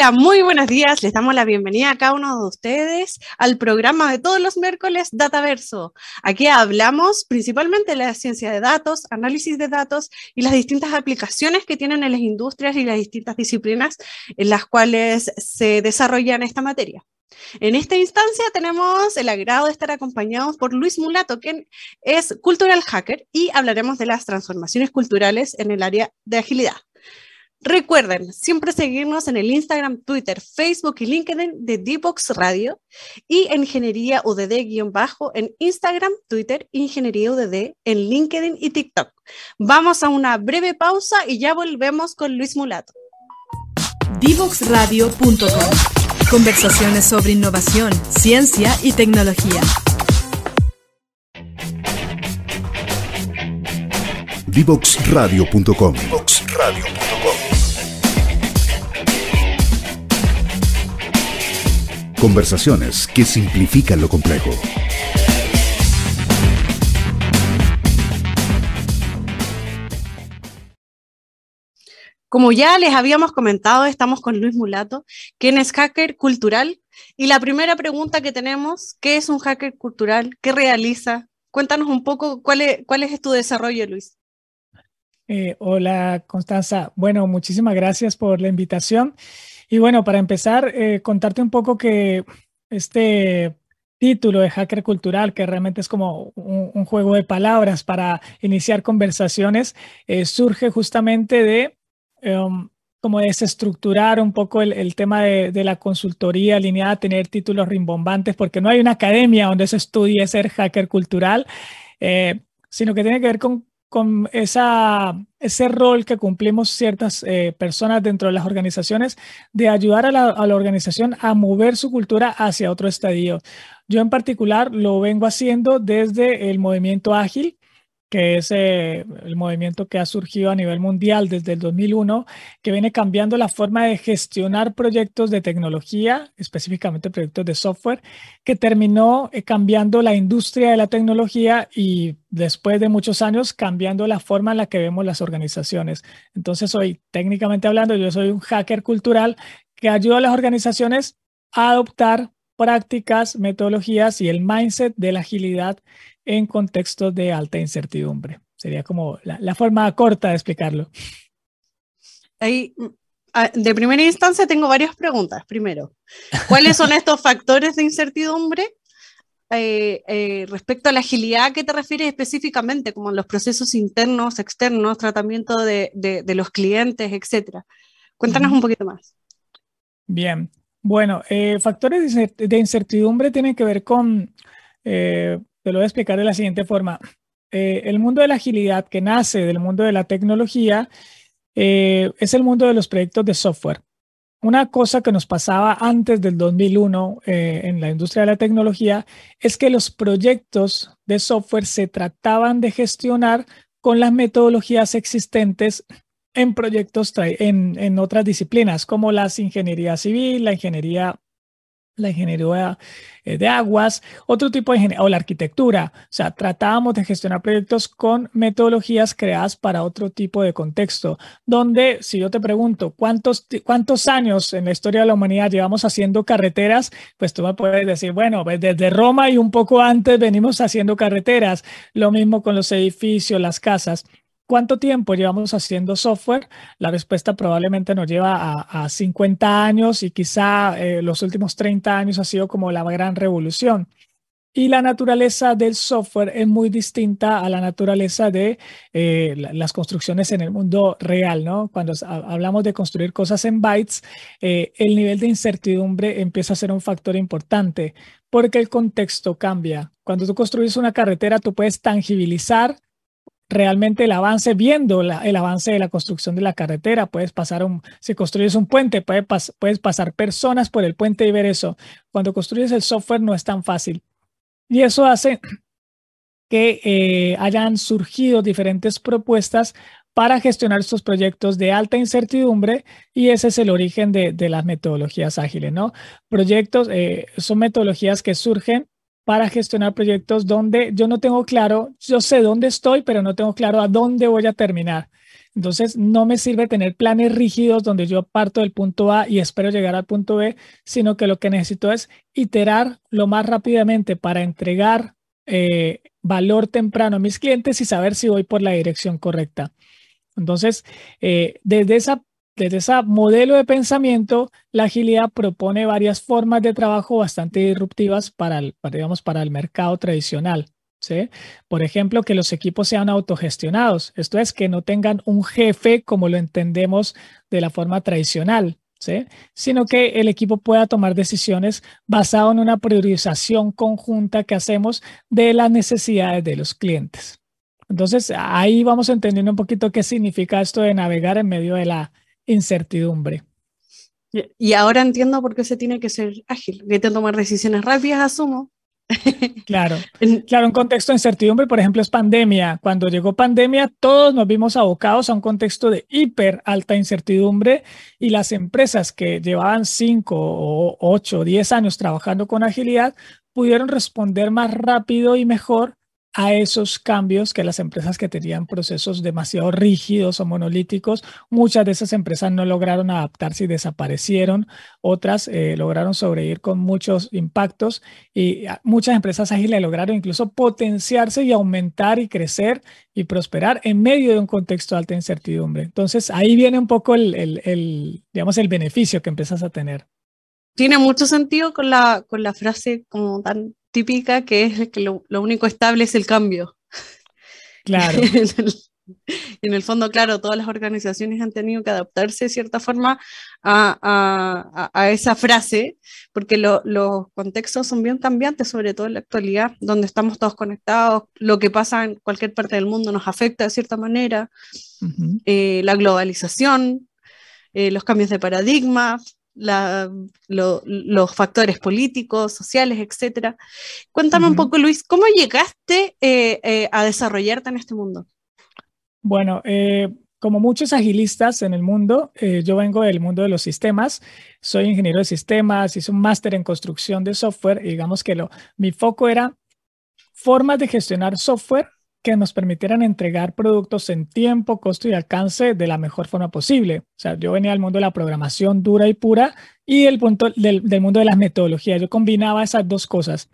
Hola, muy buenos días. Les damos la bienvenida a cada uno de ustedes al programa de todos los miércoles Dataverso. Aquí hablamos principalmente de la ciencia de datos, análisis de datos y las distintas aplicaciones que tienen en las industrias y las distintas disciplinas en las cuales se desarrollan esta materia. En esta instancia tenemos el agrado de estar acompañados por Luis Mulato, quien es cultural hacker, y hablaremos de las transformaciones culturales en el área de agilidad. Recuerden siempre seguirnos en el Instagram, Twitter, Facebook y LinkedIn de Dbox Radio y Ingeniería UDD-bajo en Instagram, Twitter, Ingeniería UDD en LinkedIn y TikTok. Vamos a una breve pausa y ya volvemos con Luis Mulato. Dboxradio.com Conversaciones sobre innovación, ciencia y tecnología. Divoxradio.com Conversaciones que simplifican lo complejo. Como ya les habíamos comentado, estamos con Luis Mulato, quien es hacker cultural. Y la primera pregunta que tenemos, ¿qué es un hacker cultural? ¿Qué realiza? Cuéntanos un poco cuál es, cuál es tu desarrollo, Luis. Eh, hola, Constanza. Bueno, muchísimas gracias por la invitación. Y bueno, para empezar, eh, contarte un poco que este título de hacker cultural, que realmente es como un, juego de palabras para iniciar conversaciones, eh, surge justamente de em, como desestructurar un poco el, tema de, la consultoría alineada a tener títulos rimbombantes, porque no hay una academia donde se estudie ser hacker cultural, sino que tiene que ver con con esa, ese rol que cumplimos ciertas eh, personas dentro de las organizaciones de ayudar a la, a la, organización a mover su cultura hacia otro estadio. Yo en particular lo vengo haciendo desde el movimiento ágil, que es eh, el movimiento que ha surgido a nivel mundial desde el 2001, que viene cambiando la forma de gestionar proyectos de tecnología, específicamente proyectos de software, que terminó eh, cambiando la industria de la tecnología y después de muchos años cambiando la forma en la que vemos las organizaciones. Entonces, hoy, técnicamente hablando, yo soy un hacker cultural que ayuda a las organizaciones a adoptar prácticas, metodologías y el mindset de la agilidad en contextos de alta incertidumbre. Sería como la, forma corta de explicarlo. Ahí, ah, de primera instancia tengo varias preguntas. Primero, ¿cuáles son estos factores de incertidumbre? Eh, eh, respecto a la agilidad, ¿a qué te refieres específicamente? Como en los procesos internos, externos, tratamiento de, los clientes, etcétera. Cuéntanos un poquito más. Bien, bueno, eh, factores de incertidumbre tienen que ver con te lo voy a explicar de la siguiente forma. Eh, el mundo de la agilidad que nace del mundo de la tecnología eh, es el mundo de los proyectos de software. Una cosa que nos pasaba antes del 2001 eh, en la industria de la tecnología es que los proyectos de software se trataban de gestionar con las metodologías existentes en proyectos en, en otras disciplinas como la ingeniería civil, la ingeniería la ingeniería eh, de aguas, otro tipo de ingeniería, o la arquitectura. O sea, tratábamos de gestionar proyectos con metodologías creadas para otro tipo de contexto, donde si yo te pregunto cuántos, cuántos años en la historia de la humanidad llevamos haciendo carreteras, pues tú me puedes decir, bueno, pues desde Roma y un poco antes venimos haciendo carreteras, lo mismo con los edificios, las casas. ¿Cuánto tiempo llevamos haciendo software? La respuesta probablemente nos lleva a, 50 años y quizá eh, los últimos 30 años ha sido como la gran revolución. Y la naturaleza del software es muy distinta a la naturaleza de eh, las construcciones en el mundo real, ¿no? Cuando hablamos de construir cosas en bytes, eh, el nivel de incertidumbre empieza a ser un factor importante porque el contexto cambia. Cuando tú construyes una carretera, tú puedes tangibilizar realmente el avance, viendo el avance de la construcción de la carretera. Puedes pasar un, si construyes un puente, puedes pasar personas por el puente y ver eso. Cuando construyes el software no es tan fácil. Y eso hace que eh, hayan surgido diferentes propuestas para gestionar estos proyectos de alta incertidumbre y ese es el origen de, las metodologías ágiles, ¿no? Proyectos eh, son metodologías que surgen para gestionar proyectos donde yo no tengo claro, yo sé dónde estoy, pero no tengo claro a dónde voy a terminar. Entonces, no me sirve tener planes rígidos donde yo parto del punto A y espero llegar al punto B, sino que lo que necesito es iterar lo más rápidamente para entregar eh, valor temprano a mis clientes y saber si voy por la dirección correcta. Entonces, eh, desde esa desde ese modelo de pensamiento, la agilidad propone varias formas de trabajo bastante disruptivas para el, digamos, para el mercado tradicional. Por ejemplo, que los equipos sean autogestionados. Esto es que no tengan un jefe como lo entendemos de la forma tradicional, sino que el equipo pueda tomar decisiones basado en una priorización conjunta que hacemos de las necesidades de los clientes. Entonces, ahí vamos entendiendo un poquito qué significa esto de navegar en medio de la incertidumbre. Y ahora entiendo por qué se tiene que ser ágil, que tomar decisiones rápidas, asumo, Claro, claro, un contexto de incertidumbre, por ejemplo, es pandemia. Cuando llegó pandemia, todos nos vimos abocados a un contexto de hiper alta incertidumbre y las empresas que llevaban 5 o 8 o 10 años trabajando con agilidad pudieron responder más rápido y mejor a esos cambios que las empresas que tenían procesos demasiado rígidos o monolíticos, muchas de esas empresas no lograron adaptarse y desaparecieron, otras eh, lograron sobrevivir con muchos impactos y muchas empresas ágiles lograron incluso potenciarse y aumentar y crecer y prosperar en medio de un contexto de alta incertidumbre. Entonces ahí viene un poco el, el, digamos, el beneficio que empiezas a tener. Tiene mucho sentido con la, con la frase como tan típica que es que lo, único estable es el cambio. Claro. y en el fondo, claro, todas las organizaciones han tenido que adaptarse de cierta forma a, esa frase, porque los contextos son bien cambiantes, sobre todo en la actualidad, donde estamos todos conectados, lo que pasa en cualquier parte del mundo nos afecta de cierta manera, eh, la globalización, eh, los cambios de los factores políticos, sociales, etcétera. Cuéntame un poco, Luis, ¿cómo llegaste eh, eh, a desarrollarte en este mundo? Bueno, eh, como muchos agilistas en el mundo, yo vengo del mundo de los sistemas, soy ingeniero de sistemas, hice un máster en construcción de software y digamos que lo, mi foco era formas de gestionar software que nos permitieran entregar productos en tiempo, costo y alcance de la mejor forma posible. O sea, yo venía del mundo de la programación dura y pura y el punto del, mundo de las metodologías. Yo combinaba esas dos cosas.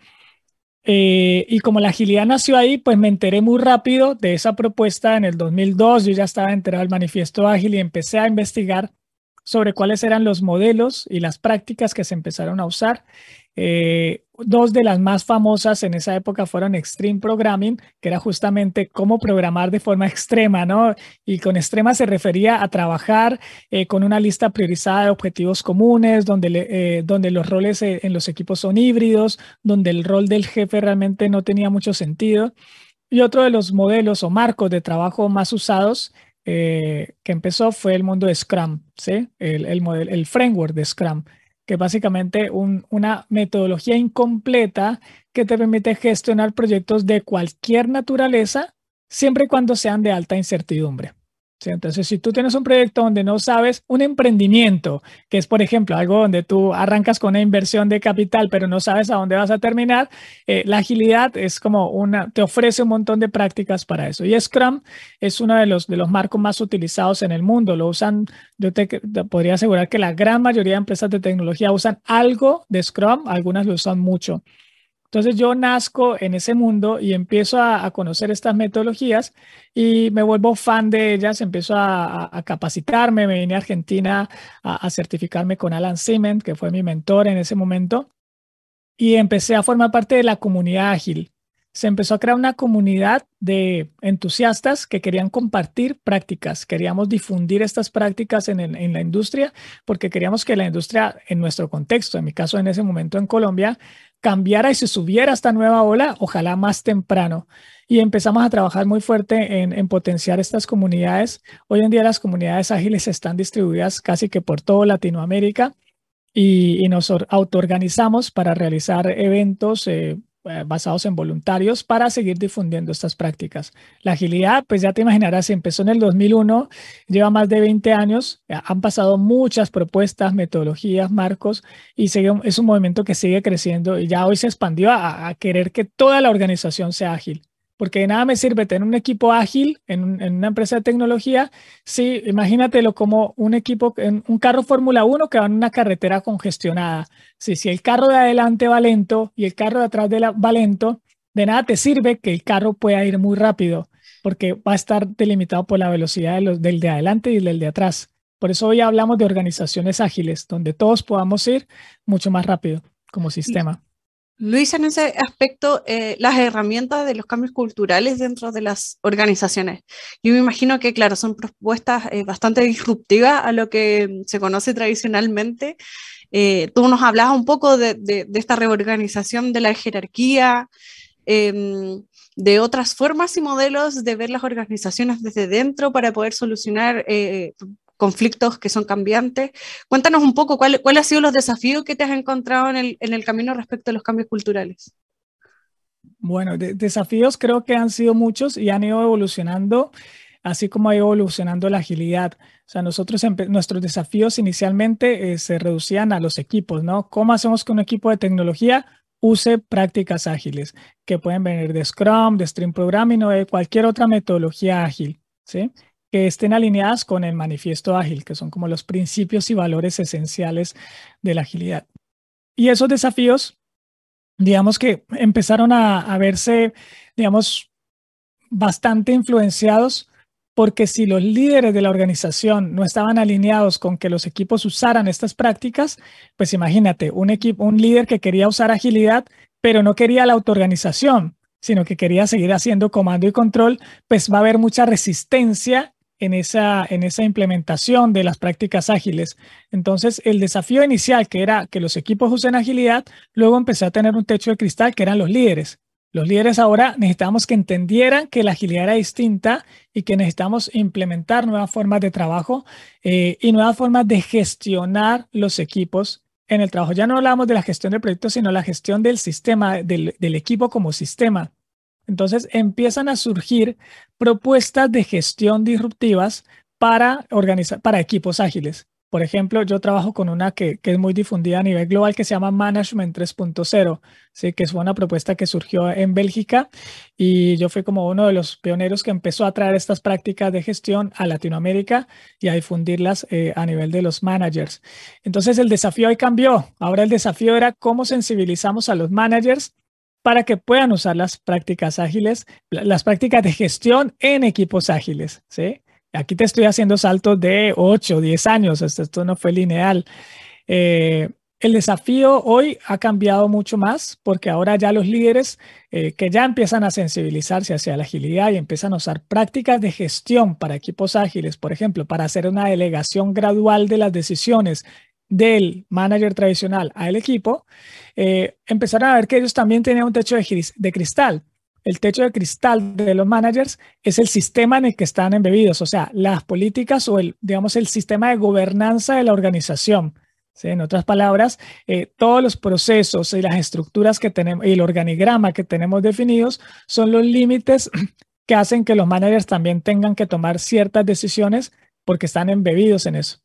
Eh, y como la agilidad nació ahí, pues me enteré muy rápido de esa propuesta en el 2002. Yo ya estaba enterado del manifiesto ágil y empecé a investigar sobre cuáles eran los modelos y las prácticas que se empezaron a usar. Eh, dos de las más famosas en esa época fueron Extreme Programming, que era justamente cómo programar de forma extrema, ¿no? Y con extrema se refería a trabajar eh, con una lista priorizada de objetivos comunes, donde, eh, donde los roles en los equipos son híbridos, donde el rol del jefe realmente no tenía mucho sentido. Y otro de los modelos o marcos de trabajo más usados que empezó fue el mundo de Scrum. El, el, el framework de Scrum que es básicamente una metodología incompleta que te permite gestionar proyectos de cualquier naturaleza, siempre y cuando sean de alta incertidumbre. Entonces, si tú tienes un proyecto donde no sabes, un emprendimiento, que es, por ejemplo, algo donde tú arrancas con una inversión de capital, pero no sabes a dónde vas a terminar, eh, la agilidad es como una, te ofrece un montón de prácticas para eso. Y Scrum es uno de los, de los marcos más utilizados en el mundo. Lo usan, yo te, podría asegurar que la gran mayoría de empresas de tecnología usan algo de Scrum, algunas lo usan mucho. Entonces yo nazco en ese mundo y empiezo a, conocer estas metodologías y me vuelvo fan de ellas, empiezo a, capacitarme, me vine a Argentina a, certificarme con Alan Simen, que fue mi mentor en ese momento, y empecé a formar parte de la comunidad ágil. Se empezó a crear una comunidad de entusiastas que querían compartir prácticas, queríamos difundir estas prácticas en, en la industria porque queríamos que la industria, en nuestro contexto, en mi caso en ese momento en Colombia, cambiara y se subiera esta nueva ola, ojalá más temprano. Y empezamos a trabajar muy fuerte en, potenciar estas comunidades. Hoy en día las comunidades ágiles están distribuidas casi que por toda Latinoamérica y, y nos autoorganizamos para realizar eventos, eh, eh, basados en voluntarios para seguir difundiendo estas prácticas. La agilidad, pues ya te imaginarás, empezó en el 2001, lleva más de 20 años, eh, han pasado muchas propuestas, metodologías, marcos, y es un movimiento que sigue creciendo y ya hoy se expandió a querer que toda la organización sea ágil porque de nada me sirve tener un equipo ágil en, una empresa de tecnología. Sí, imagínatelo como un equipo, en un carro Fórmula 1 que va en una carretera congestionada. Sí, si el carro de adelante va lento y el carro de atrás de la, va lento, de nada te sirve que el carro pueda ir muy rápido, porque va a estar delimitado por la velocidad del de adelante y del de atrás. Por eso hoy hablamos de organizaciones ágiles, donde todos podamos ir mucho más rápido como sistema. Luis, en ese aspecto, eh, las herramientas de los cambios culturales dentro de las organizaciones. Yo me imagino que, claro, son propuestas eh, bastante disruptivas a lo que se conoce tradicionalmente. Eh, tú nos hablabas un poco de, esta reorganización de la jerarquía, em, de otras formas y modelos de ver las organizaciones desde dentro para poder solucionar conflictos que son cambiantes. Cuéntanos un poco cuáles cuál han sido los desafíos que te has encontrado en el, en el camino respecto a los cambios culturales. Bueno, desafíos creo que han sido muchos y han ido evolucionando, así como ha ido evolucionando la agilidad. O sea, nosotros, nuestros desafíos inicialmente eh, se reducían a los equipos, ¿no? ¿Cómo hacemos que un equipo de tecnología use prácticas ágiles que pueden venir de Scrum, de Stream Programming o de cualquier otra metodología ágil, ¿sí? Que estén alineadas con el manifiesto ágil, que son como los principios y valores esenciales de la agilidad. Y esos desafíos, digamos que empezaron a, verse, digamos, bastante influenciados porque si los líderes de la organización no estaban alineados con que los equipos usaran estas prácticas, pues imagínate, un equipo, un líder que quería usar agilidad, pero no quería la autoorganización, sino que quería seguir haciendo comando y control, pues va a haber mucha resistencia en esa, en esa implementación de las prácticas ágiles. Entonces, el desafío inicial, que era que los equipos usen agilidad, luego empecé a tener un techo de cristal, que eran los líderes. Los líderes ahora necesitamos que entendieran que la agilidad era distinta y que necesitamos implementar nuevas formas de trabajo eh, y nuevas formas de gestionar los equipos en el trabajo. Ya no hablamos de la gestión del proyecto, sino la gestión del sistema, del, del equipo como sistema. Entonces empiezan a surgir propuestas de gestión disruptivas para organizar, para equipos ágiles. Por ejemplo, yo trabajo con una que, es muy difundida a nivel global que se llama Management 3.0, ¿sí? que es una propuesta que surgió en Bélgica y yo fui como uno de los pioneros que empezó a traer estas prácticas de gestión a Latinoamérica y a difundirlas eh, a nivel de los managers. Entonces el desafío ahí cambió. Ahora el desafío era cómo sensibilizamos a los managers para que puedan usar las prácticas ágiles, las prácticas de gestión en equipos ágiles. ¿sí? Aquí te estoy haciendo saltos de 8, 10 años, esto, no fue lineal. Eh, el desafío hoy ha cambiado mucho más porque ahora ya los líderes eh, que ya empiezan a sensibilizarse hacia la agilidad y empiezan a usar prácticas de gestión para equipos ágiles, por ejemplo, para hacer una delegación gradual de las decisiones del manager tradicional al equipo, eh, empezaron a ver que ellos también tenían un techo de, cristal. El techo de cristal de los managers es el sistema en el que están embebidos, o sea, las políticas o el, digamos, el sistema de gobernanza de la organización. En otras palabras, eh, todos los procesos y las estructuras que tenemos y el organigrama que tenemos definidos son los límites que hacen que los managers también tengan que tomar ciertas decisiones porque están embebidos en eso.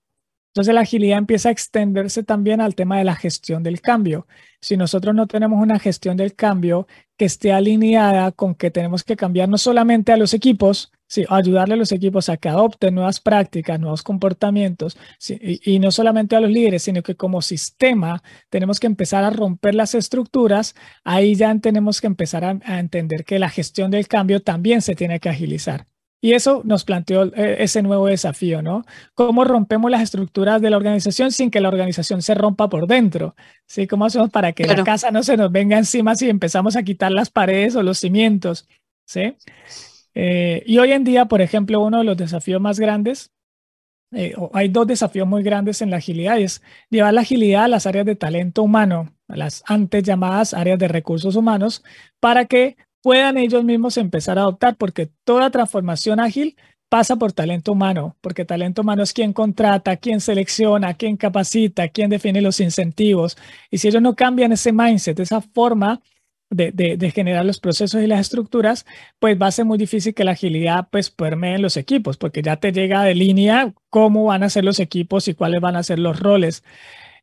Entonces la agilidad empieza a extenderse también al tema de la gestión del cambio. Si nosotros no tenemos una gestión del cambio que esté alineada con que tenemos que cambiar no solamente a los equipos, Sí, ayudarle a los equipos a que adopten nuevas prácticas, nuevos comportamientos, y, no solamente a los líderes, sino que como sistema tenemos que empezar a romper las estructuras, ahí ya tenemos que empezar a, entender que la gestión del cambio también se tiene que agilizar. Y eso nos planteó eh, ese nuevo desafío, ¿no? ¿Cómo rompemos las estructuras de la organización sin que la organización se rompa por dentro? ¿Sí? ¿Cómo hacemos para que la casa no se nos venga encima si empezamos a quitar las paredes o los cimientos? ¿Sí? Eh, y hoy en día, por ejemplo, uno de los desafíos más grandes, eh, hay dos desafíos muy grandes en la agilidad, es llevar la agilidad a las áreas de talento humano, a las antes llamadas áreas de recursos humanos, para que puedan ellos mismos empezar a adoptar, porque toda transformación ágil pasa por talento humano, porque talento humano es quien contrata, quien selecciona, quien capacita, quien define los incentivos. Y si ellos no cambian ese mindset, esa forma de, generar los procesos y las estructuras, pues va a ser muy difícil que la agilidad pues permee en los equipos, porque ya te llega de línea cómo van a ser los equipos y cuáles van a ser los roles.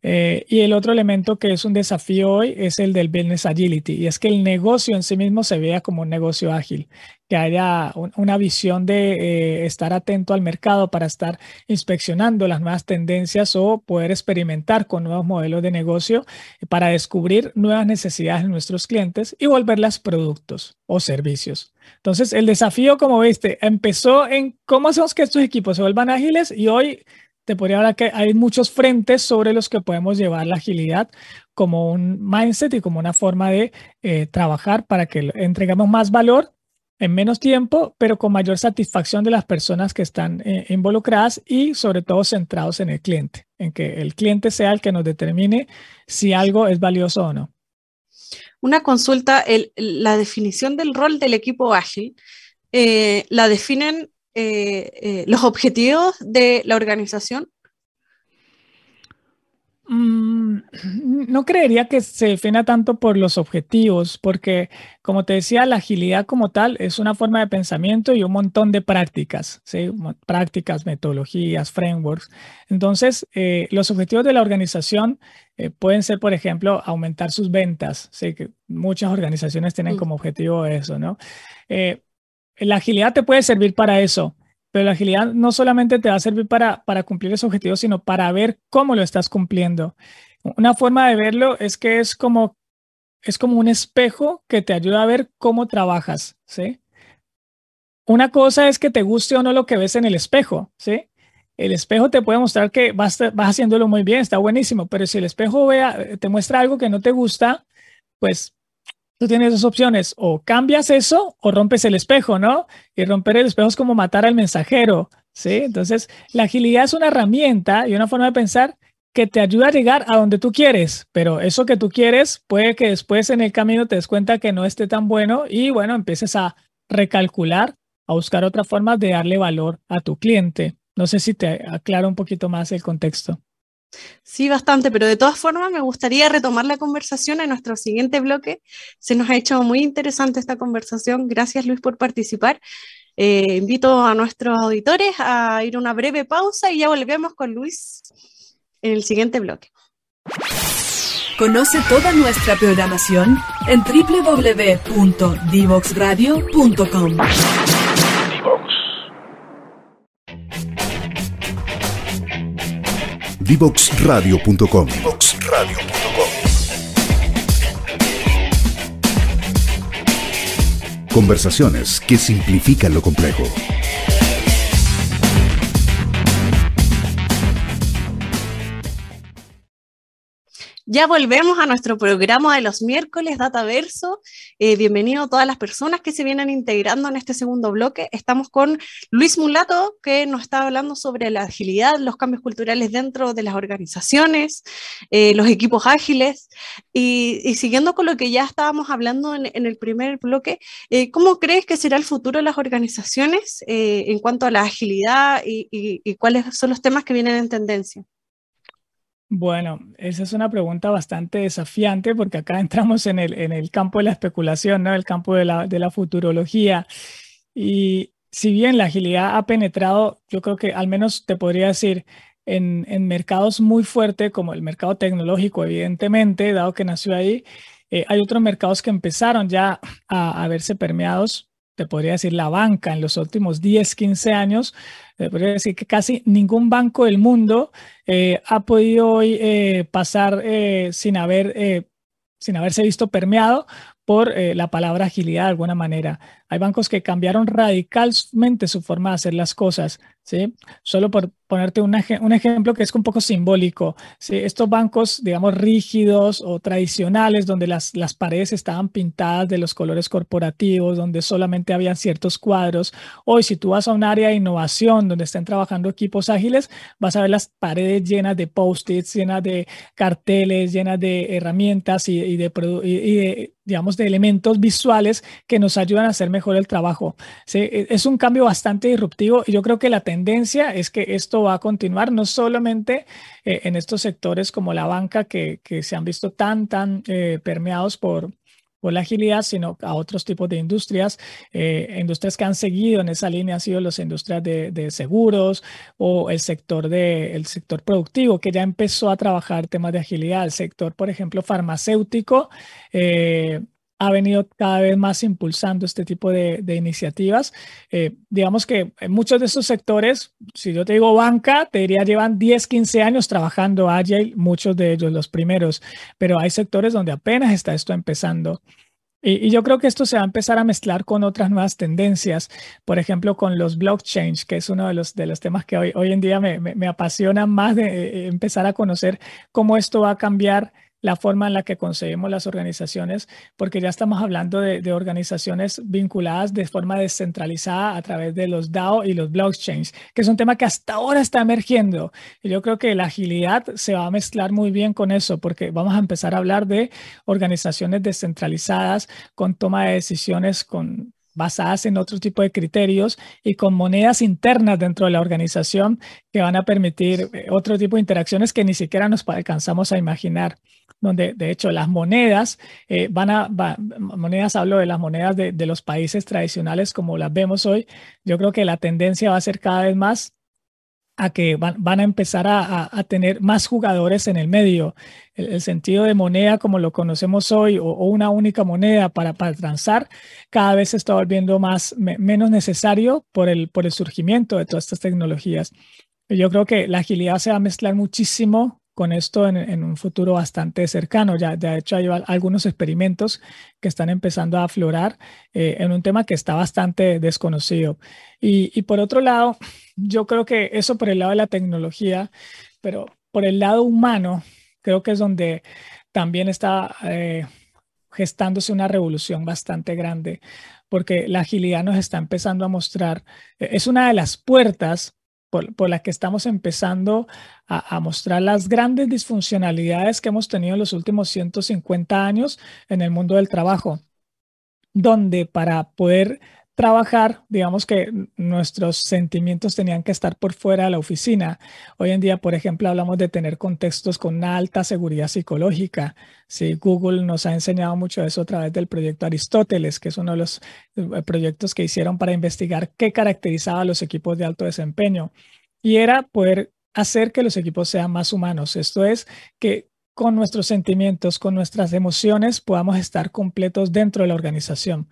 Eh, y el otro elemento que es un desafío hoy es el del business agility, y es que el negocio en sí mismo se vea como un negocio ágil, que haya una visión de eh, estar atento al mercado para estar inspeccionando las nuevas tendencias o poder experimentar con nuevos modelos de negocio para descubrir nuevas necesidades de nuestros clientes y volverlas productos o servicios. Entonces, el desafío, como viste, empezó en cómo hacemos que estos equipos se vuelvan ágiles y hoy te podría hablar que hay muchos frentes sobre los que podemos llevar la agilidad como un mindset y como una forma de eh, trabajar para que entregamos más valor en menos tiempo, pero con mayor satisfacción de las personas que están eh, involucradas y sobre todo centrados en el cliente, en que el cliente sea el que nos determine si algo es valioso o no. Una consulta, la definición del rol del equipo ágil, eh, ¿la definen eh, eh, los objetivos de la organización? Mm, no creería que se defina tanto por los objetivos, porque como te decía, la agilidad como tal es una forma de pensamiento y un montón de prácticas, ¿sí? prácticas, metodologías, frameworks. Entonces, eh, los objetivos de la organización pueden ser, por ejemplo, aumentar sus ventas. ¿sí? Que muchas organizaciones tienen mm. como objetivo eso, ¿no? La agilidad te puede servir para eso, pero la agilidad no solamente te va a servir para, para cumplir ese objetivo, sino para ver cómo lo estás cumpliendo. Una forma de verlo es que es como, es como un espejo que te ayuda a ver cómo trabajas, ¿sí? Una cosa es que te guste o no lo que ves en el espejo, ¿sí? El espejo te puede mostrar que vas, vas haciéndolo muy bien, está buenísimo, pero si el espejo vea, te muestra algo que no te gusta, pues tú tienes dos opciones, o cambias eso o rompes el espejo, ¿no? Y romper el espejo es como matar al mensajero, ¿sí? Entonces, la agilidad es una herramienta y una forma de pensar que te ayuda a llegar a donde tú quieres, pero eso que tú quieres puede que después en el camino te des cuenta que no esté tan bueno y bueno, empieces a recalcular, a buscar otra forma de darle valor a tu cliente. No sé si te aclaro un poquito más el contexto. Sí, bastante, pero de todas formas me gustaría retomar la conversación en nuestro siguiente bloque. Se nos ha hecho muy interesante esta conversación. Gracias Luis por participar. Eh, invito a nuestros auditores a ir a una breve pausa y ya volvemos con Luis en el siguiente bloque. Conoce toda nuestra programación en www.divoxradio.com. Divoxradio.com. Conversaciones que simplifican lo complejo. Ya volvemos a nuestro programa de los miércoles, Dataverso. Eh, bienvenido a todas las personas que se vienen integrando en este segundo bloque. Estamos con Luis Mulato, que nos está hablando sobre la agilidad, los cambios culturales dentro de las organizaciones, eh, los equipos ágiles. Y, siguiendo con lo que ya estábamos hablando en, el primer bloque, eh, ¿cómo crees que será el futuro de las organizaciones en cuanto a la agilidad y cuáles son los temas que vienen en tendencia? Bueno, esa es una pregunta bastante desafiante porque acá entramos en el, en el campo de la especulación, ¿no? El campo de la, de la futurología. Y si bien la agilidad ha penetrado, yo creo que al menos te podría decir, en, en mercados muy fuertes como el mercado tecnológico, evidentemente, dado que nació ahí, eh, hay otros mercados que empezaron ya a, a verse permeados te podría decir la banca en los últimos 10, 15 años, podría decir que casi ningún banco del mundo eh, ha podido hoy eh, pasar eh, sin, haber, sin haberse visto permeado por la palabra agilidad de alguna manera. Hay bancos que cambiaron radicalmente su forma de hacer las cosas, ¿sí? Solo por ponerte un, un ejemplo que es un poco simbólico, ¿sí? Estos bancos, digamos, rígidos o tradicionales, donde las, las paredes estaban pintadas de los colores corporativos, donde solamente habían ciertos cuadros. Hoy, si tú vas a un área de innovación donde estén trabajando equipos ágiles, vas a ver las paredes llenas de post-its, llenas de carteles, llenas de herramientas y, de, y de, digamos, de elementos visuales que nos ayudan a hacer mejor el trabajo. E, es un cambio bastante disruptivo y yo creo que la tendencia es que esto va a continuar no solamente eh, en estos sectores como la banca que, se han visto tan, tan eh, permeados por, por la agilidad, sino a otros tipos de industrias. Eh, industrias que han seguido en esa línea han sido las industrias de, seguros o el sector, de, el sector productivo, que ya empezó a trabajar temas de agilidad. El sector, por ejemplo, farmacéutico ha venido cada vez más impulsando este tipo de, iniciativas. Eh, digamos que en muchos de estos sectores, si yo te digo banca, te diría llevan 10, 15 años trabajando Agile, muchos de ellos los primeros, pero hay sectores donde apenas está esto empezando. Y, yo creo que esto se va a empezar a mezclar con otras nuevas tendencias, por ejemplo, con los blockchains, que es uno de los, de los temas que hoy, hoy en día me, me, me apasiona más de eh, empezar a conocer cómo esto va a cambiar la forma en la que concebimos las organizaciones, porque ya estamos hablando de, organizaciones vinculadas de forma descentralizada a través de los DAO y los blockchains, que es un tema que hasta ahora está emergiendo. Y yo creo que la agilidad se va a mezclar muy bien con eso, porque vamos a empezar a hablar de organizaciones descentralizadas con toma de decisiones con basadas en otro tipo de criterios y con monedas internas dentro de la organización que van a permitir eh, otro tipo de interacciones que ni siquiera nos alcanzamos a imaginar. Donde de hecho las monedas eh, van a, monedas hablo de las monedas de, los países tradicionales como las vemos hoy, yo creo que la tendencia va a ser cada vez más a que van, a empezar a, tener más jugadores en el medio. El, sentido de moneda como lo conocemos hoy o, una única moneda para, para, transar cada vez se está volviendo más, menos necesario por el, por el surgimiento de todas estas tecnologías. Yo creo que la agilidad se va a mezclar muchísimo con esto en, un futuro bastante cercano. Ya, de hecho, hay algunos experimentos que están empezando a aflorar eh, en un tema que está bastante desconocido. Y, por otro lado, yo creo que eso por el lado de la tecnología, pero por el lado humano, creo que es donde también está eh, gestándose una revolución bastante grande, porque la agilidad nos está empezando a mostrar, eh, es una de las puertas por, la que estamos empezando a, mostrar las grandes disfuncionalidades que hemos tenido en los últimos 150 años en el mundo del trabajo, donde para poder trabajar, digamos que nuestros sentimientos tenían que estar por fuera de la oficina. Hoy en día, por ejemplo, hablamos de tener contextos con una alta seguridad psicológica. Sí, Google nos ha enseñado mucho eso a través del proyecto Aristóteles, que es uno de los eh, proyectos que hicieron para investigar qué caracterizaba a los equipos de alto desempeño. Y era poder hacer que los equipos sean más humanos. Esto es que con nuestros sentimientos, con nuestras emociones, podamos estar completos dentro de la organización.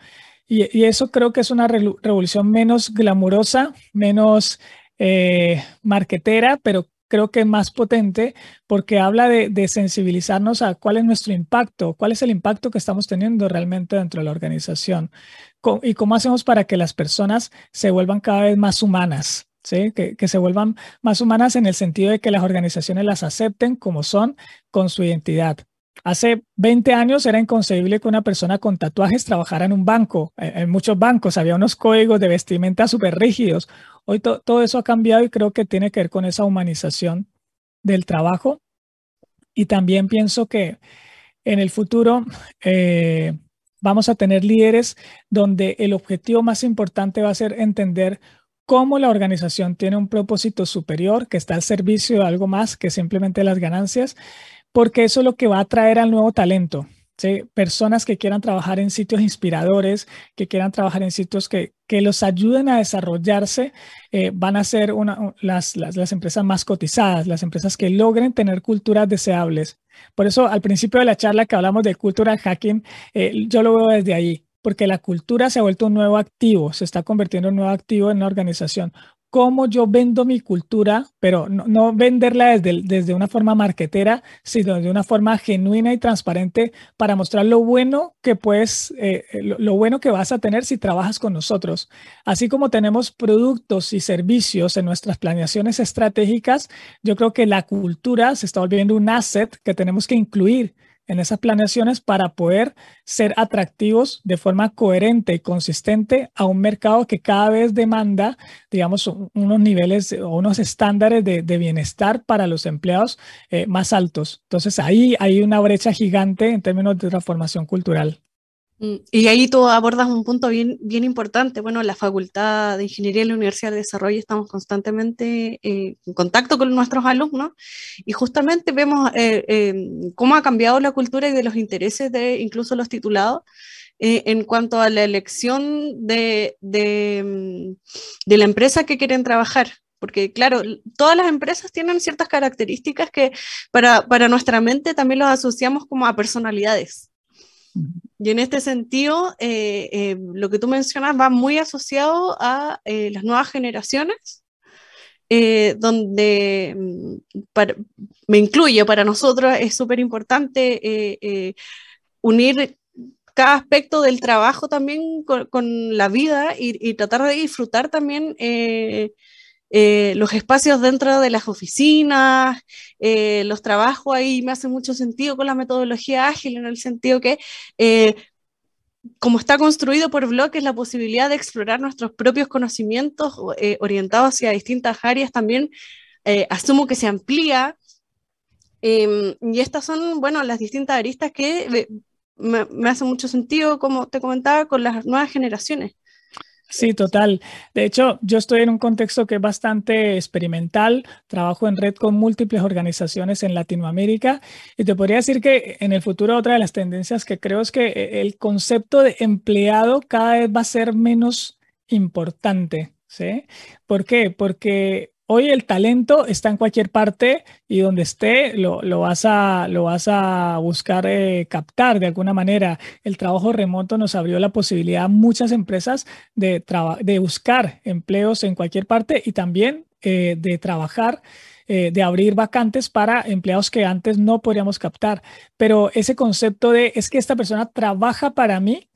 Y, eso creo que es una revolución menos glamurosa, menos eh, marquetera, pero creo que más potente porque habla de, sensibilizarnos a cuál es nuestro impacto, cuál es el impacto que estamos teniendo realmente dentro de la organización y cómo hacemos para que las personas se vuelvan cada vez más humanas. ¿Sí? Que, que, se vuelvan más humanas en el sentido de que las organizaciones las acepten como son con su identidad. Hace 20 años era inconcebible que una persona con tatuajes trabajara en un banco. En, muchos bancos había unos códigos de vestimenta súper rígidos. Hoy todo eso ha cambiado y creo que tiene que ver con esa humanización del trabajo. Y también pienso que en el futuro eh, vamos a tener líderes donde el objetivo más importante va a ser entender cómo la organización tiene un propósito superior que está al servicio de algo más que simplemente las ganancias porque eso es lo que va a atraer al nuevo talento. Personas que quieran trabajar en sitios inspiradores, que quieran trabajar en sitios que, que los ayuden a desarrollarse, eh, van a ser una, las, las, empresas más cotizadas, las empresas que logren tener culturas deseables. Por eso, al principio de la charla que hablamos de cultural hacking, eh, yo lo veo desde ahí. porque la cultura se ha vuelto un nuevo activo, se está convirtiendo en un nuevo activo en una organización cómo yo vendo mi cultura, pero no, venderla desde, desde, una forma marketera, sino de una forma genuina y transparente para mostrar lo bueno que puedes, eh, lo, bueno que vas a tener si trabajas con nosotros. Así como tenemos productos y servicios en nuestras planeaciones estratégicas, yo creo que la cultura se está volviendo un asset que tenemos que incluir en esas planeaciones para poder ser atractivos de forma coherente y consistente a un mercado que cada vez demanda, digamos, unos niveles o unos estándares de, bienestar para los empleados eh, más altos. Entonces ahí hay una brecha gigante en términos de transformación cultural. Mm, y ahí tú abordas un punto bien, bien importante. Bueno, la Facultad de Ingeniería de la Universidad de Desarrollo estamos constantemente eh, en contacto con nuestros alumnos y justamente vemos eh, em, cómo ha cambiado la cultura y de los intereses de incluso los titulados eh, en cuanto a la elección de, de, mm, de la empresa que quieren trabajar. Porque claro, todas las empresas tienen ciertas características que para, para nuestra mente también los asociamos como a personalidades. Y en este sentido, eh, eh, lo que tú mencionas va muy asociado a eh, las nuevas generaciones, donde mm, me incluye, para nosotros es súper importante unir cada aspecto del trabajo también con, la vida y, tratar de disfrutar también los espacios dentro de las oficinas, eh, los trabajos ahí me hace mucho sentido con la metodología ágil, en el sentido que eh, como está construido por bloques, la posibilidad de explorar nuestros propios conocimientos orientados hacia distintas áreas también asumo que se amplía. Em, y estas son, bueno, las distintas aristas que me, me hace mucho sentido, como te comentaba, con las nuevas generaciones. Sí, total. De hecho, yo estoy en un contexto que es bastante experimental. Trabajo en red con múltiples organizaciones en Latinoamérica y te podría decir que en el futuro otra de las tendencias que creo es que eh, el concepto de empleado cada vez va a ser menos importante. ¿Sí? ¿Por qué? Porque Hoy el talento está en cualquier parte y donde esté lo, vas, a, lo vas a buscar eh, captar de alguna manera. El trabajo remoto nos abrió la posibilidad a muchas empresas de, de buscar empleos en cualquier parte y también eh, de trabajar. Eh, de abrir vacantes para empleados que antes no podríamos captar. Pero ese concepto de es que esta persona trabaja para mí,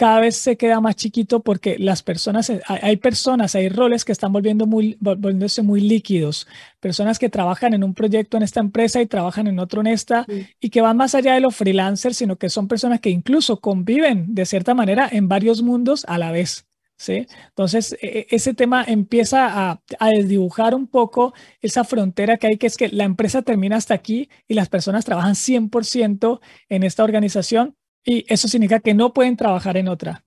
cada vez se queda más chiquito porque las personas, eh, hay personas, hay roles que están volviendo muy, volviéndose muy líquidos, personas que trabajan en un proyecto en esta empresa y trabajan en otro en esta y que van más allá de los freelancers, sino que son personas que incluso conviven de cierta manera en varios mundos a la vez. ¿Sí? Entonces, e, e, ese tema empieza a, a, desdibujar un poco esa frontera que hay, que es que la empresa termina hasta aquí y las personas trabajan 100% en esta organización y eso significa que no pueden trabajar en otra.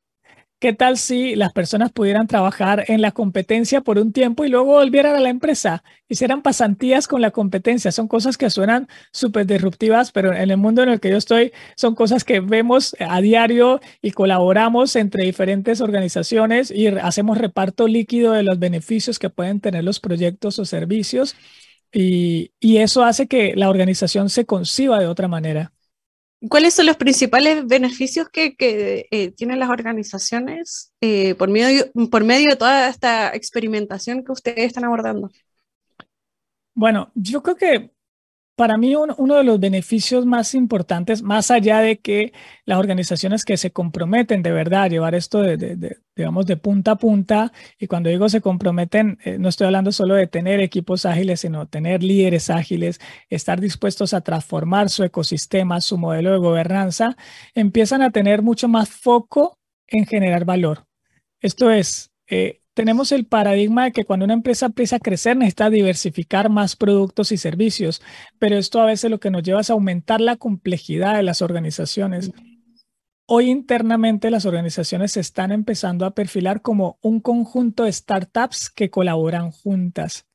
¿Qué tal si las personas pudieran trabajar en la competencia por un tiempo y luego volvieran a la empresa? Hicieran pasantías con la competencia. Son cosas que suenan súper disruptivas, pero en el mundo en el que yo estoy son cosas que vemos a diario y colaboramos entre diferentes organizaciones y hacemos reparto líquido de los beneficios que pueden tener los proyectos o servicios. Y, y eso hace que la organización se conciba de otra manera. ¿Cuáles son los principales beneficios que, eh, tienen las organizaciones eh, por, medio, por medio de toda esta experimentación que ustedes están abordando? Bueno, yo creo que para mí uno de los beneficios más importantes, más allá de que las organizaciones que se comprometen de verdad a llevar esto de, digamos, de punta a punta, y cuando digo se comprometen, eh, no estoy hablando solo de tener equipos ágiles, sino tener líderes ágiles, estar dispuestos a transformar su ecosistema, su modelo de gobernanza, empiezan a tener mucho más foco en generar valor. Esto es, eh, tenemos el paradigma de que cuando una empresa empieza a crecer necesita diversificar más productos y servicios, pero esto a veces lo que nos lleva es a aumentar la complejidad de las organizaciones. Hoy internamente las organizaciones se están empezando a perfilar como un conjunto de startups que colaboran juntas.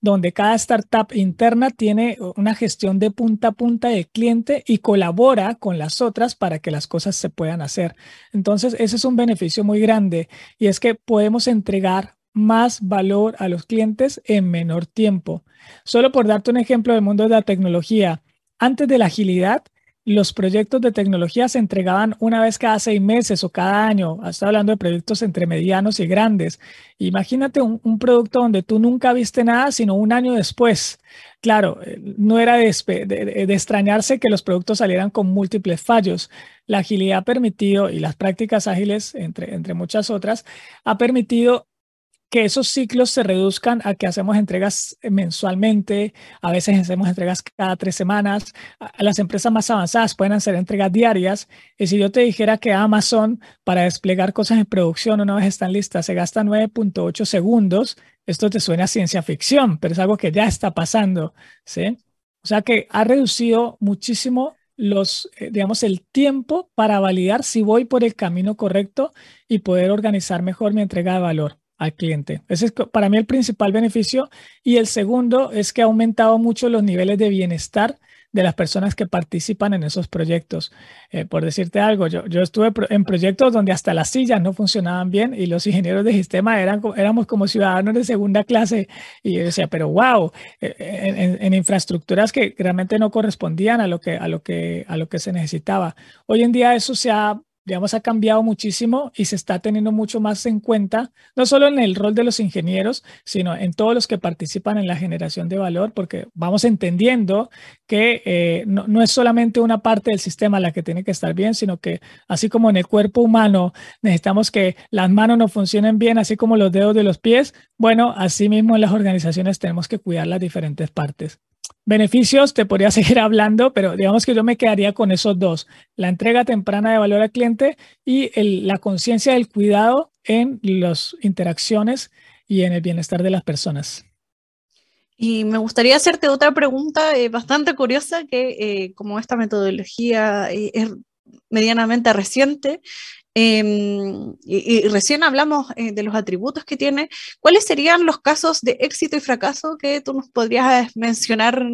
Donde cada startup interna tiene una gestión de punta a punta del cliente y colabora con las otras para que las cosas se puedan hacer. Entonces, ese es un beneficio muy grande y es que podemos entregar más valor a los clientes en menor tiempo. Solo por darte un ejemplo del mundo de la tecnología, antes de la agilidad, los proyectos de tecnología se entregaban una vez cada seis meses o cada año. Estoy hablando de proyectos entre medianos y grandes. Imagínate un, producto donde tú nunca viste nada, sino un año después. Claro, eh, no era de, extrañarse que los productos salieran con múltiples fallos. La agilidad ha permitido, y las prácticas ágiles, entre, entre muchas otras, ha permitido que esos ciclos se reduzcan a que hacemos entregas eh, mensualmente, a veces hacemos entregas cada tres semanas. Las empresas más avanzadas pueden hacer entregas diarias. Y si yo te dijera que Amazon para desplegar cosas en producción una vez están listas se gasta 9.8 segundos, esto te suena a ciencia ficción, pero es algo que ya está pasando, ¿sí? O sea que ha reducido muchísimo los, eh, digamos, el tiempo para validar si voy por el camino correcto y poder organizar mejor mi entrega de valor al cliente. Ese es para mí el principal beneficio. Y el segundo es que ha aumentado mucho los niveles de bienestar de las personas que participan en esos proyectos. Eh, por decirte algo, yo, yo estuve en proyectos donde hasta las sillas no funcionaban bien y los ingenieros de sistema eran, éramos como ciudadanos de segunda clase y yo decía, pero wow, eh, en, en, infraestructuras que realmente no correspondían a lo que, a lo que, a lo que se necesitaba. Hoy en día eso se ha digamos, ha cambiado muchísimo y se está teniendo mucho más en cuenta, no solo en el rol de los ingenieros, sino en todos los que participan en la generación de valor, porque vamos entendiendo que eh, no, no, es solamente una parte del sistema la que tiene que estar bien, sino que así como en el cuerpo humano necesitamos que las manos no funcionen bien, así como los dedos de los pies, bueno, así mismo en las organizaciones tenemos que cuidar las diferentes partes. Beneficios, te podría seguir hablando, pero digamos que yo me quedaría con esos dos, la entrega temprana de valor al cliente y la conciencia del cuidado en las interacciones y en el bienestar de las personas. Y me gustaría hacerte otra pregunta eh, bastante curiosa, que eh, como esta metodología eh, es medianamente reciente, Em, y, recién hablamos eh, de los atributos que tiene. ¿Cuáles serían los casos de éxito y fracaso que tú nos podrías mencionar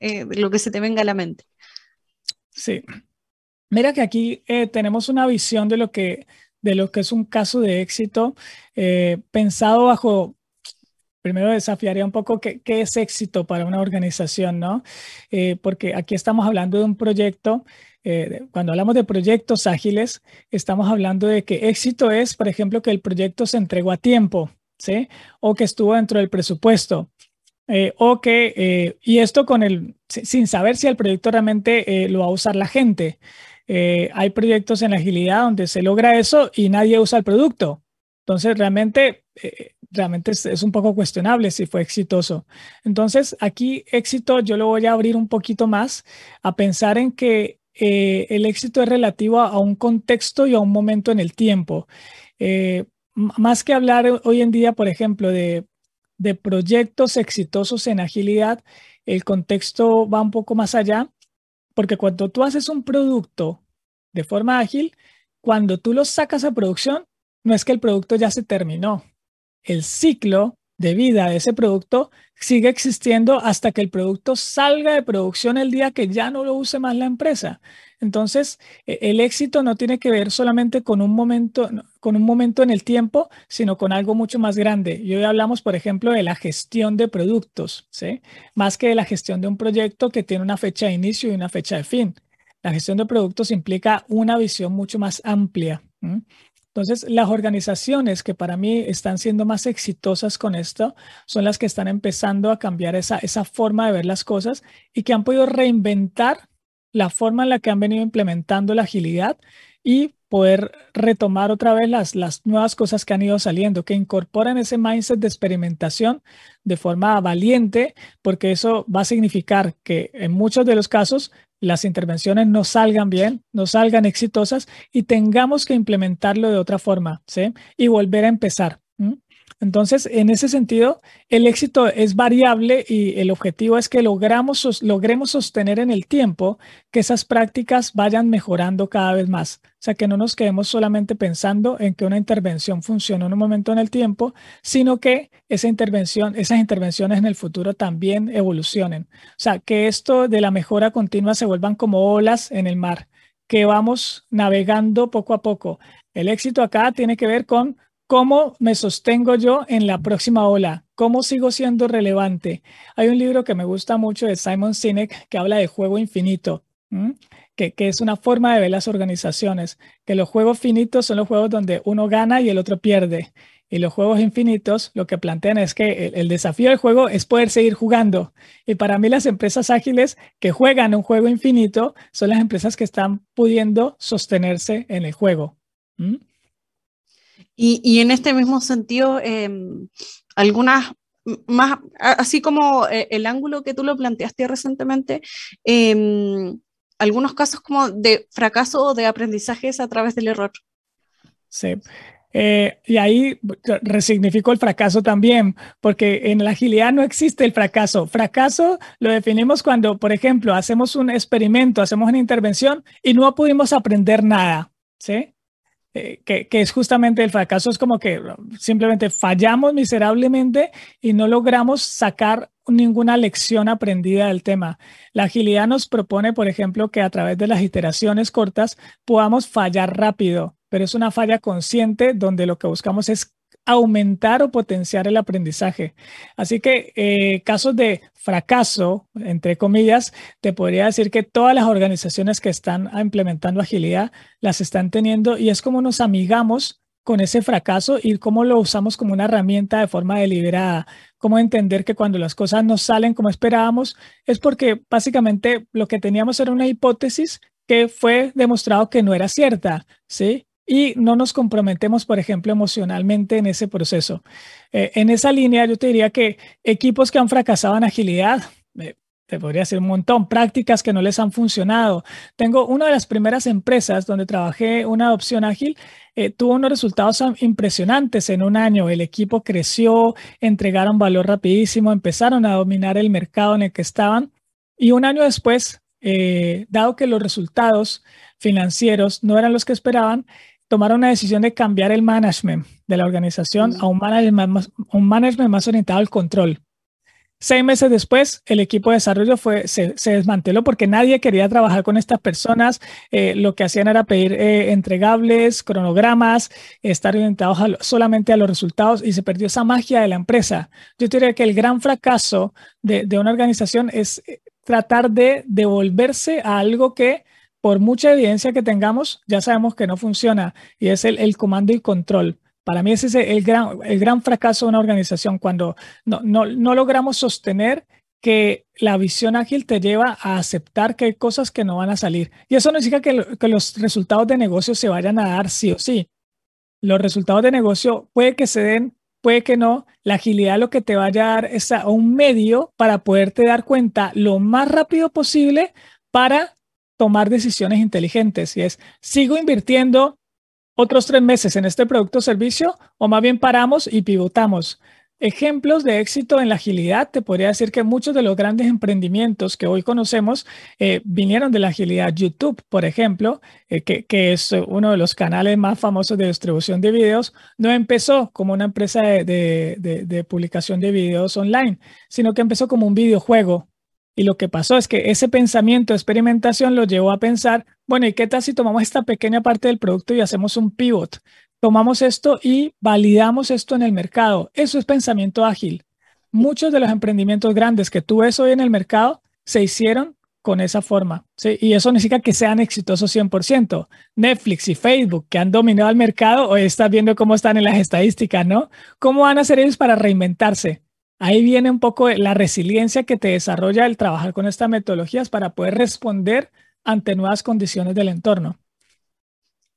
eh, de lo que se te venga a la mente? Sí. Mira que aquí eh, tenemos una visión de lo que, de lo que es un caso de éxito pensado bajo primero desafiaría un poco qué, qué, es éxito para una organización, ¿no? porque aquí estamos hablando de un proyecto eh, cuando hablamos de proyectos ágiles, estamos hablando de que éxito es, por ejemplo, que el proyecto se entregó a tiempo, ¿sí? O que estuvo dentro del presupuesto. Eh, o que, eh, y esto con el, sin saber si el proyecto realmente lo va a usar la gente. hay proyectos en la agilidad donde se logra eso y nadie usa el producto. Entonces, realmente, realmente es, un poco cuestionable si fue exitoso. Entonces, aquí éxito yo lo voy a abrir un poquito más a pensar en que eh, el éxito es relativo a, un contexto y a un momento en el tiempo. Eh, más que hablar hoy en día, por ejemplo, de, de proyectos exitosos en agilidad, el contexto va un poco más allá, porque cuando tú haces un producto de forma ágil, cuando tú lo sacas a producción, no es que el producto ya se terminó. El ciclo de vida de ese producto sigue existiendo hasta que el producto salga de producción el día que ya no lo use más la empresa. Entonces, e, el éxito no tiene que ver solamente con un momento, con un momento en el tiempo, sino con algo mucho más grande. Y hoy hablamos, por ejemplo, de la gestión de productos, ¿sí? Más que de la gestión de un proyecto que tiene una fecha de inicio y una fecha de fin. La gestión de productos implica una visión mucho más amplia. Entonces, las organizaciones que para mí están siendo más exitosas con esto son las que están empezando a cambiar esa, esa forma de ver las cosas y que han podido reinventar la forma en la que han venido implementando la agilidad y poder retomar otra vez las, las nuevas cosas que han ido saliendo, que incorporan ese mindset de experimentación de forma valiente, porque eso va a significar que en muchos de los casos las intervenciones no salgan bien, no salgan exitosas y tengamos que implementarlo de otra forma, ¿sí? Y volver a empezar. Entonces, en ese sentido, el éxito es variable y el objetivo es que logramos, logremos sostener en el tiempo que esas prácticas vayan mejorando cada vez más. O sea, que no nos quedemos solamente pensando en que una intervención funciona en un momento en el tiempo, sino que esa intervención, esas intervenciones en el futuro también evolucionen. O sea, que esto de la mejora continua se vuelvan como olas en el mar, que vamos navegando poco a poco. El éxito acá tiene que ver con ¿Cómo me sostengo yo en la próxima ola? ¿Cómo sigo siendo relevante? Hay un libro que me gusta mucho de Simon Sinek que habla de juego infinito. que, es una forma de ver las organizaciones, que los juegos finitos son los juegos donde uno gana y el otro pierde. Y los juegos infinitos lo que plantean es que el, desafío del juego es poder seguir jugando. Y para mí las empresas ágiles que juegan un juego infinito son las empresas que están pudiendo sostenerse en el juego. Y, y, en este mismo sentido, eh, algunas más, así como eh, el ángulo que tú lo planteaste recientemente, eh, algunos casos como de fracaso o de aprendizajes a través del error. Sí. Eh, y ahí resignifico el fracaso también, porque en la agilidad no existe el fracaso. Fracaso lo definimos cuando, por ejemplo, hacemos un experimento, hacemos una intervención y no pudimos aprender nada, ¿sí? Eh, que, que, es justamente el fracaso, es como que simplemente fallamos miserablemente y no logramos sacar ninguna lección aprendida del tema. La agilidad nos propone, por ejemplo, que a través de las iteraciones cortas podamos fallar rápido, pero es una falla consciente donde lo que buscamos es aumentar o potenciar el aprendizaje. Así que eh, casos de fracaso, entre comillas, te podría decir que todas las organizaciones que están implementando agilidad las están teniendo y es como nos amigamos con ese fracaso y cómo lo usamos como una herramienta de forma deliberada, cómo entender que cuando las cosas no salen como esperábamos es porque básicamente lo que teníamos era una hipótesis que fue demostrado que no era cierta, ¿sí? Y no nos comprometemos, por ejemplo, emocionalmente en ese proceso. Eh, en esa línea, yo te diría que equipos que han fracasado en agilidad, eh, te podría decir un montón, prácticas que no les han funcionado. Tengo una de las primeras empresas donde trabajé una adopción ágil, eh, tuvo unos resultados impresionantes en un año. El equipo creció, entregaron valor rapidísimo, empezaron a dominar el mercado en el que estaban y un año después, dado que los resultados financieros no eran los que esperaban, tomaron una decisión de cambiar el management de la organización a un management más, un management más orientado al control. Seis meses después, el equipo de desarrollo fue, se, se desmanteló porque nadie quería trabajar con estas personas. Eh, lo que hacían era pedir eh, entregables, cronogramas, estar orientados a, solamente a los resultados y se perdió esa magia de la empresa. Yo diría que el gran fracaso de, de una organización es eh, tratar de devolverse a algo que por mucha evidencia que tengamos, ya sabemos que no funciona y es el, comando y control. Para mí ese es el gran, el gran fracaso de una organización cuando no, no, no logramos sostener que la visión ágil te lleva a aceptar que hay cosas que no van a salir. Y eso no significa que, que, los resultados de negocio se vayan a dar sí o sí. Los resultados de negocio puede que se den, puede que no. La agilidad lo que te vaya a dar es a un medio para poderte dar cuenta lo más rápido posible para tomar decisiones inteligentes y es, ¿sigo invirtiendo otros tres meses en este producto o servicio o más bien paramos y pivotamos? Ejemplos de éxito en la agilidad, te podría decir que muchos de los grandes emprendimientos que hoy conocemos eh, vinieron de la agilidad. YouTube, por ejemplo, eh, que, es uno de los canales más famosos de distribución de videos, no empezó como una empresa de publicación de videos online, sino que empezó como un videojuego y lo que pasó es que ese pensamiento de experimentación lo llevó a pensar, bueno, ¿y qué tal si tomamos esta pequeña parte del producto y hacemos un pivot? Tomamos esto y validamos esto en el mercado. Eso es pensamiento ágil. Muchos de los emprendimientos grandes que tú ves hoy en el mercado se hicieron con esa forma. ¿sí? Y eso no significa que sean exitosos 100%. Netflix y Facebook, que han dominado el mercado, hoy estás viendo cómo están en las estadísticas, ¿no? ¿Cómo van a hacer ellos para reinventarse? Ahí viene un poco la resiliencia que te desarrolla el trabajar con estas metodologías para poder responder ante nuevas condiciones del entorno.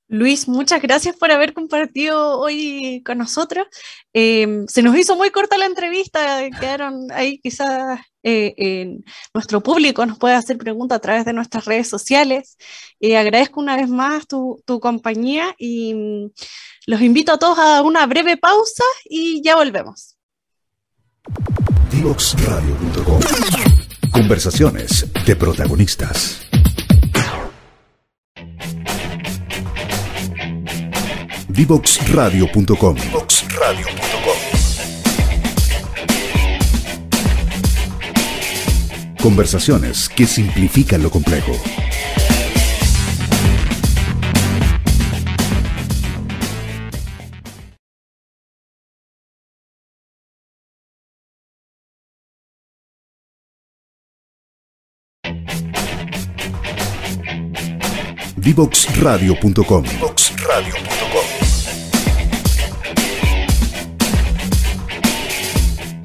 Luis, muchas gracias por haber compartido hoy con nosotros. Eh, se nos hizo muy corta la entrevista, quedaron ahí quizás eh, nuestro público nos puede hacer preguntas a través de nuestras redes sociales. Eh, agradezco una vez más tu, tu compañía y mm, los invito a todos a una breve pausa y ya volvemos. Divoxradio.com Conversaciones de protagonistas. Divoxradio.com Conversaciones que simplifican lo complejo. Divoxradio.com.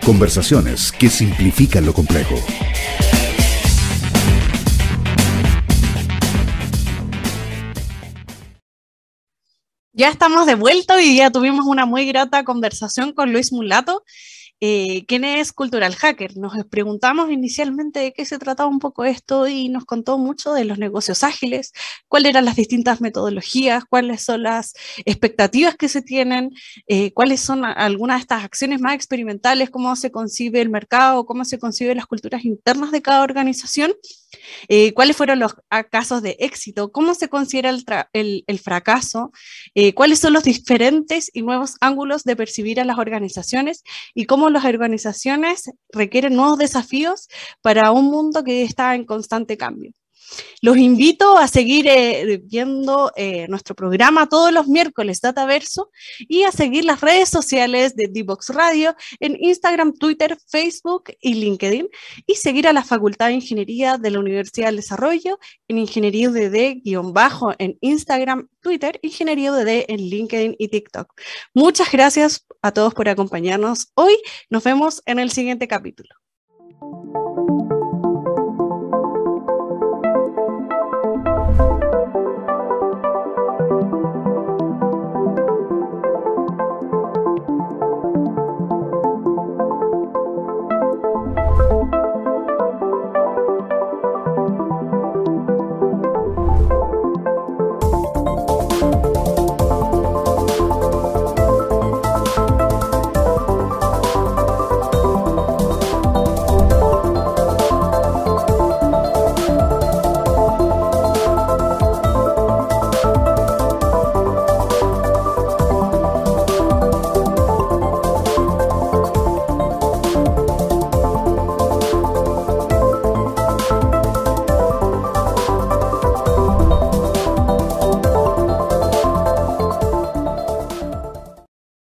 Conversaciones que simplifican lo complejo. Ya estamos de vuelta y ya tuvimos una muy grata conversación con Luis Mulato, eh, ¿quién es Cultural Hacker? Nos preguntamos inicialmente de qué se trataba un poco esto y nos contó mucho de los negocios ágiles, cuáles eran las distintas metodologías, cuáles son las expectativas que se tienen, eh, cuáles son algunas de estas acciones más experimentales, cómo se concibe el mercado, cómo se conciben las culturas internas de cada organización, eh, cuáles fueron los casos de éxito, cómo se considera el, el fracaso, cuáles son los diferentes y nuevos ángulos de percibir a las organizaciones y cómo las organizaciones requieren nuevos desafíos para un mundo que está en constante cambio. Los invito a seguir eh, viendo eh, nuestro programa todos los miércoles Dataverso y a seguir las redes sociales de Divox Radio en Instagram, Twitter, Facebook y LinkedIn y seguir a la Facultad de Ingeniería de la Universidad del Desarrollo en Ingeniería UDD-bajo en Instagram, Twitter, Ingeniería UDD en LinkedIn y TikTok. Muchas gracias a todos por acompañarnos hoy. Nos vemos en el siguiente capítulo.